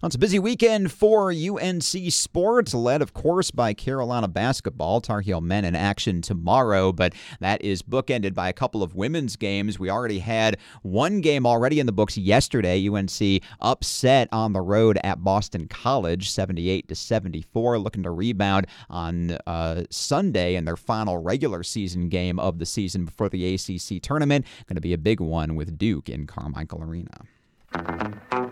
It's a busy weekend for UNC sports, led, of course, by Carolina basketball. Tar Heel men in action tomorrow, but that is bookended by a couple of women's games. We already had one game already in the books yesterday. UNC upset on the road at Boston College, 78 to 74, looking to rebound on uh, Sunday in their final regular season game of the season before the ACC tournament. Going to be a big one with Duke in Carmichael Arena.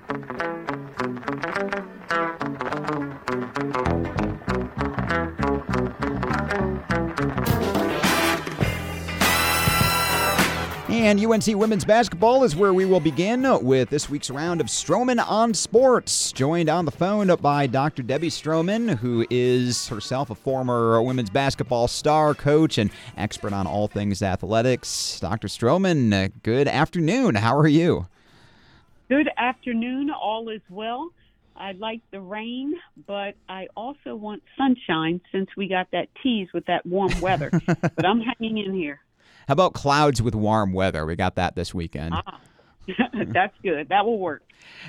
And UNC women's basketball is where we will begin with this week's round of Stroman on Sports. Joined on the phone by Dr. Debbie Stroman, who is herself a former women's basketball star, coach, and expert on all things athletics. Dr. Stroman, good afternoon. How are you? Good afternoon. All is well. I like the rain, but I also want sunshine since we got that tease with that warm weather. but I'm hanging in here. How about clouds with warm weather? We got that this weekend. Ah, that's good. That will work.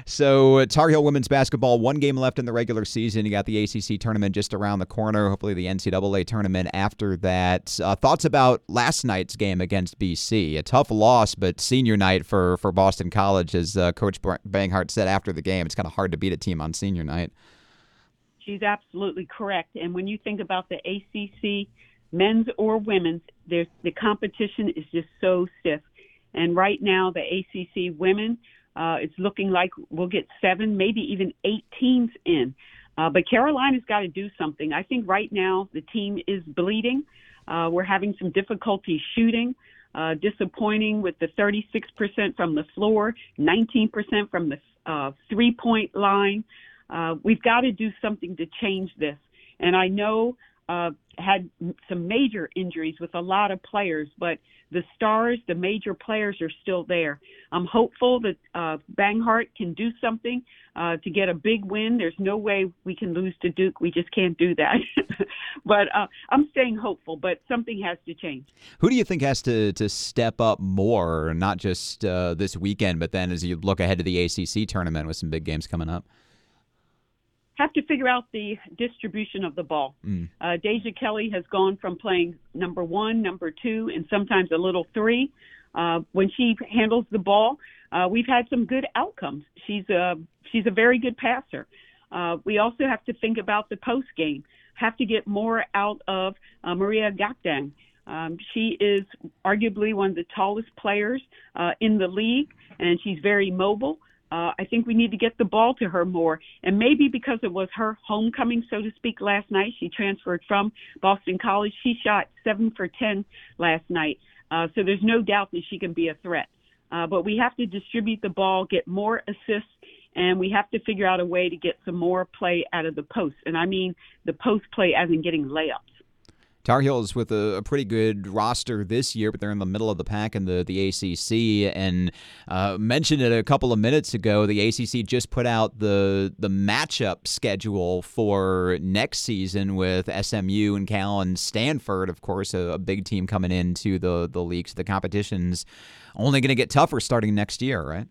So, Tar Heel women's basketball, one game left in the regular season. You got the ACC tournament just around the corner. Hopefully, the NCAA tournament after that. Uh, thoughts about last night's game against BC? A tough loss, but senior night for for Boston College, as uh, Coach Banghart said after the game. It's kind of hard to beat a team on senior night. She's absolutely correct. And when you think about the ACC men's or women's, there's the competition is just so stiff. And right now, the ACC women, uh, it's looking like we'll get seven, maybe even eight teams in. Uh, but Carolina's got to do something. I think right now the team is bleeding. Uh, we're having some difficulty shooting. Uh, disappointing with the 36% from the floor, 19% from the uh, three point line. Uh, we've got to do something to change this. And I know uh, had some major injuries with a lot of players, but the stars, the major players are still there. I'm hopeful that uh, Banghart can do something uh, to get a big win. There's no way we can lose to Duke. We just can't do that. but uh, I'm staying hopeful, but something has to change. Who do you think has to, to step up more, not just uh, this weekend, but then as you look ahead to the ACC tournament with some big games coming up? Have to figure out the distribution of the ball. Mm. Uh, Deja Kelly has gone from playing number one, number two, and sometimes a little three. Uh, when she handles the ball, uh, we've had some good outcomes. She's a she's a very good passer. Uh, we also have to think about the post game. Have to get more out of uh, Maria Gakdang. Um, she is arguably one of the tallest players uh, in the league, and she's very mobile. Uh, I think we need to get the ball to her more. And maybe because it was her homecoming, so to speak, last night, she transferred from Boston College. She shot seven for 10 last night. Uh, so there's no doubt that she can be a threat. Uh, but we have to distribute the ball, get more assists, and we have to figure out a way to get some more play out of the post. And I mean the post play as in getting layups. Tar Heels with a, a, pretty good roster this year, but they're in the middle of the pack in the, the ACC. And uh, mentioned it a couple of minutes ago, the ACC just put out the the matchup schedule for next season with SMU and Cal and Stanford, of course, a, a big team coming into the the leagues. The competition's only going to get tougher starting next year, right?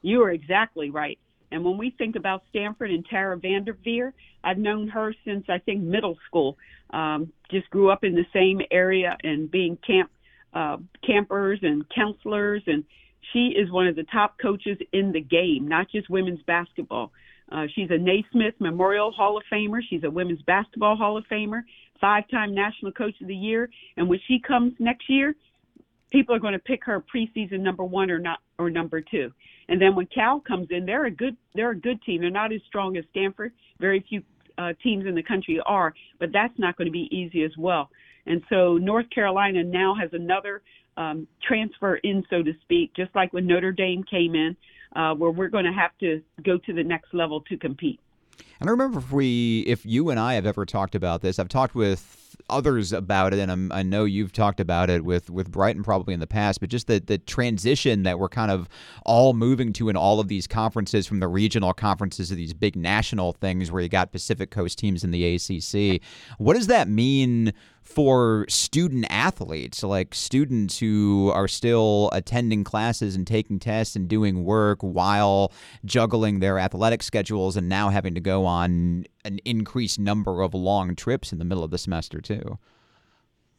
You are exactly right. And when we think about Stanford and Tara VanDerveer, I've known her since I think middle school. Um, just grew up in the same area and being camp uh, campers and counselors, and she is one of the top coaches in the game, not just women's basketball. Uh, she's a Naismith Memorial Hall of Famer. She's a women's basketball Hall of Famer, five-time National Coach of the Year. And when she comes next year, people are going to pick her preseason number one or not or number two. And then when Cal comes in, they're a good they're a good team. They're not as strong as Stanford. Very few uh, teams in the country are, but that's not going to be easy as well. And so North Carolina now has another um, transfer in, so to speak, just like when Notre Dame came in, uh, where we're going to have to go to the next level to compete. And I remember if we, if you and I have ever talked about this, I've talked with others about it, and I'm, i know you've talked about it with with Brighton probably in the past, but just the the transition that we're kind of all moving to in all of these conferences, from the regional conferences to these big national things where you got Pacific Coast teams in the ACC. What does that mean? for student athletes, like students who are still attending classes and taking tests and doing work while juggling their athletic schedules and now having to go on an increased number of long trips in the middle of the semester, too?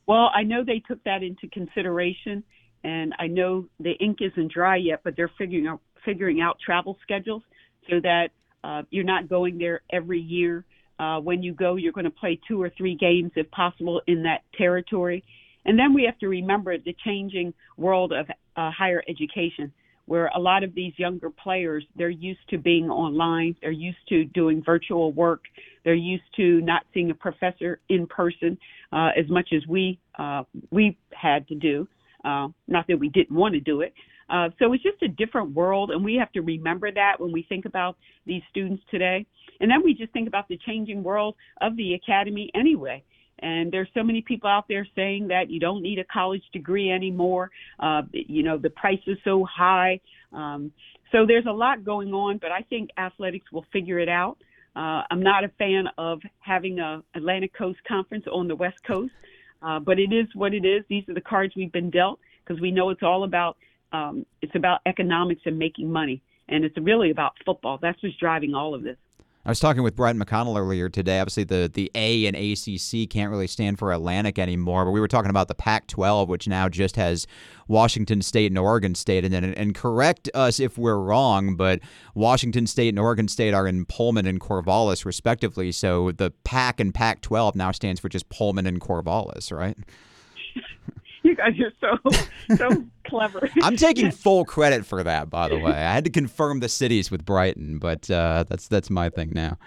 Well, I know they took that into consideration, and I know the ink isn't dry yet, but they're figuring out figuring out travel schedules so that uh, you're not going there every year uh, when you go, you're going to play two or three games, if possible, in that territory. And then we have to remember the changing world of uh, higher education, where a lot of these younger players, they're used to being online, they're used to doing virtual work, they're used to not seeing a professor in person uh, as much as we uh, we had to do. Uh, not that we didn't want to do it. Uh, so it's just a different world, and we have to remember that when we think about these students today. And then we just think about the changing world of the academy anyway. And there's so many people out there saying that you don't need a college degree anymore. Uh, you know, the price is so high. Um, so there's a lot going on, but I think athletics will figure it out. Uh, I'm not a fan of having a Atlantic Coast Conference on the West Coast, uh, but it is what it is. These are the cards we've been dealt because we know it's all about um, it's about economics and making money, and it's really about football. That's what's driving all of this. I was talking with Brighton McConnell earlier today. Obviously, the, the A and ACC can't really stand for Atlantic anymore, but we were talking about the Pac 12, which now just has Washington State and Oregon State. And, and, and correct us if we're wrong, but Washington State and Oregon State are in Pullman and Corvallis, respectively. So the Pac and Pac 12 now stands for just Pullman and Corvallis, right? you guys are so so clever. I'm taking full credit for that, by the way. I had to confirm the cities with Brighton, but uh, that's that's my thing now.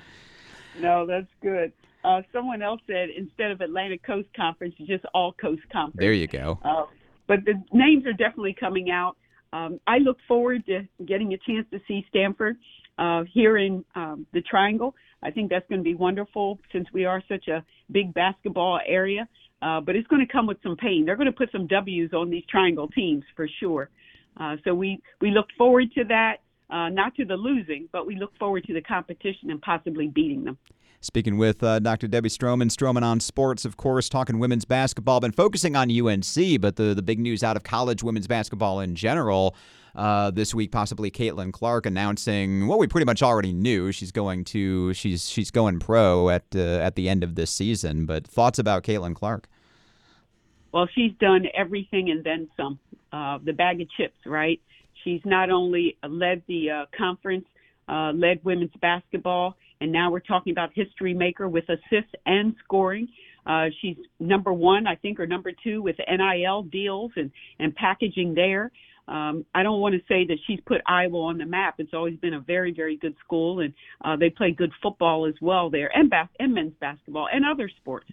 No, that's good. Uh, someone else said instead of Atlantic Coast Conference, just All Coast Conference. There you go. Uh, but the names are definitely coming out. Um, I look forward to getting a chance to see Stanford uh, here in um, the Triangle. I think that's going to be wonderful since we are such a big basketball area. Uh, but it's going to come with some pain. They're going to put some W's on these triangle teams for sure. Uh, so we, we look forward to that, uh, not to the losing, but we look forward to the competition and possibly beating them. Speaking with uh, Dr. Debbie Stroman, Stroman on Sports, of course, talking women's basketball, been focusing on UNC, but the, the big news out of college women's basketball in general uh, this week, possibly Caitlin Clark announcing what we pretty much already knew. She's going to she's she's going pro at uh, at the end of this season. But thoughts about Caitlin Clark? Well, she's done everything and then some. Uh, the bag of chips, right? She's not only led the uh, conference, uh, led women's basketball, and now we're talking about history maker with assists and scoring. Uh, she's number one, I think, or number two with NIL deals and, and packaging there. Um, I don't want to say that she's put Iowa on the map. It's always been a very, very good school, and uh, they play good football as well there, and, bas- and men's basketball and other sports.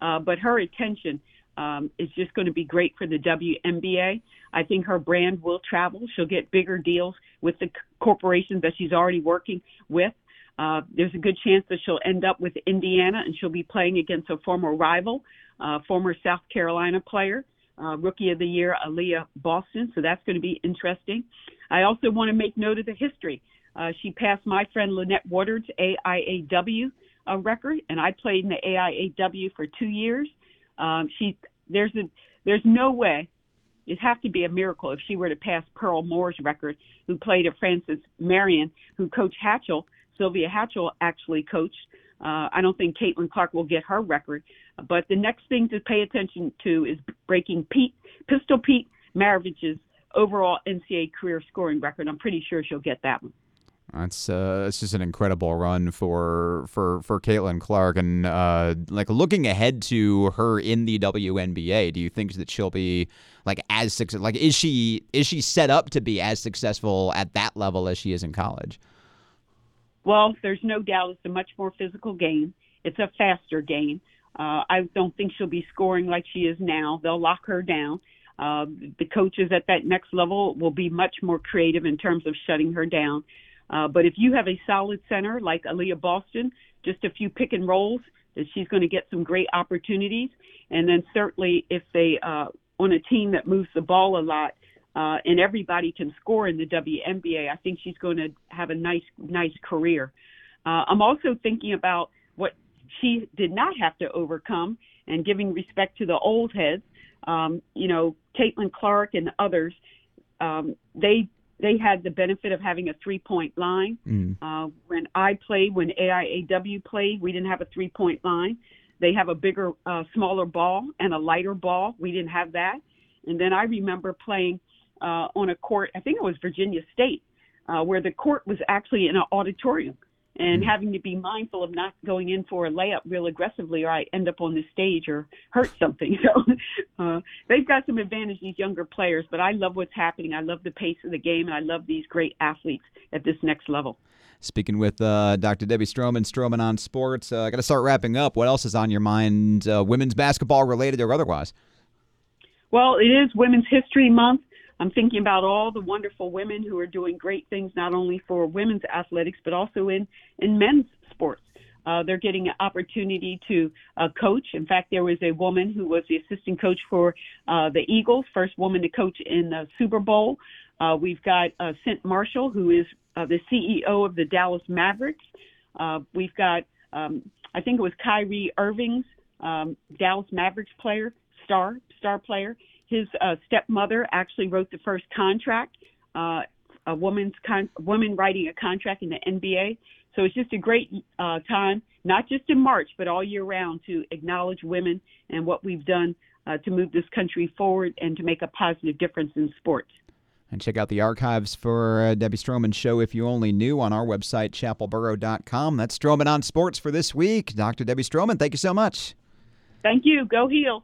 Uh, but her attention um, is just going to be great for the WNBA. I think her brand will travel. She'll get bigger deals with the corporations that she's already working with. Uh, there's a good chance that she'll end up with Indiana and she'll be playing against a former rival, uh, former South Carolina player uh, Rookie of the Year, Aliyah Boston. So that's going to be interesting. I also want to make note of the history. Uh, she passed my friend Lynette Woodard's AIAW uh, record, and I played in the AIAW for two years. Um, she there's a there's no way it'd have to be a miracle if she were to pass Pearl Moore's record, who played at Francis Marion, who Coach Hatchell, Sylvia Hatchell actually coached. Uh, I don't think Caitlin Clark will get her record, but the next thing to pay attention to is breaking Pete Pistol Pete Maravich's overall NCAA career scoring record. I'm pretty sure she'll get that one. That's uh, it's just an incredible run for for for Caitlin Clark, and uh, like looking ahead to her in the WNBA. Do you think that she'll be like as successful? Like, is she is she set up to be as successful at that level as she is in college? Well, there's no doubt it's a much more physical game. It's a faster game. Uh, I don't think she'll be scoring like she is now. They'll lock her down. Uh, the coaches at that next level will be much more creative in terms of shutting her down. Uh, but if you have a solid center like Aliyah Boston, just a few pick and rolls that she's going to get some great opportunities. And then certainly if they uh, on a team that moves the ball a lot uh, and everybody can score in the WNBA, I think she's going to have a nice nice career. Uh, I'm also thinking about what she did not have to overcome and giving respect to the old heads. Um, you know, Caitlin Clark and others, um, they they had the benefit of having a three point line. Mm. Uh, when I played, when AIAW played, we didn't have a three point line. They have a bigger, uh, smaller ball and a lighter ball. We didn't have that. And then I remember playing uh, on a court, I think it was Virginia State, uh, where the court was actually in an auditorium and mm-hmm. having to be mindful of not going in for a layup real aggressively or I end up on the stage or hurt something. So uh, they've got some advantage, these younger players, but I love what's happening. I love the pace of the game, and I love these great athletes at this next level. Speaking with uh, Dr. Debbie Stroman, Stroman on Sports. Uh, I got to start wrapping up. What else is on your mind, uh, women's basketball related or otherwise? Well, it is Women's History Month. I'm thinking about all the wonderful women who are doing great things, not only for women's athletics, but also in, in men's sports. Uh, they're getting an opportunity to uh, coach. In fact, there was a woman who was the assistant coach for uh, the Eagles, first woman to coach in the Super Bowl. Uh, we've got uh, Cynt Marshall, who is uh, the CEO of the Dallas Mavericks. Uh, we've got, um, I think it was Kyrie Irving's um, Dallas Mavericks player, star star player. His uh, stepmother actually wrote the first contract, uh, a woman's con- woman writing a contract in the NBA. So it's just a great uh, time, not just in March, but all year round, to acknowledge women and what we've done uh, to move this country forward and to make a positive difference in sports. And check out the archives for uh, Debbie Stroman's show if you only knew on our website, chapelboro.com. That's Stroman on Sports for this week. Dr. Debbie Stroman, thank you so much. Thank you. Go Heels.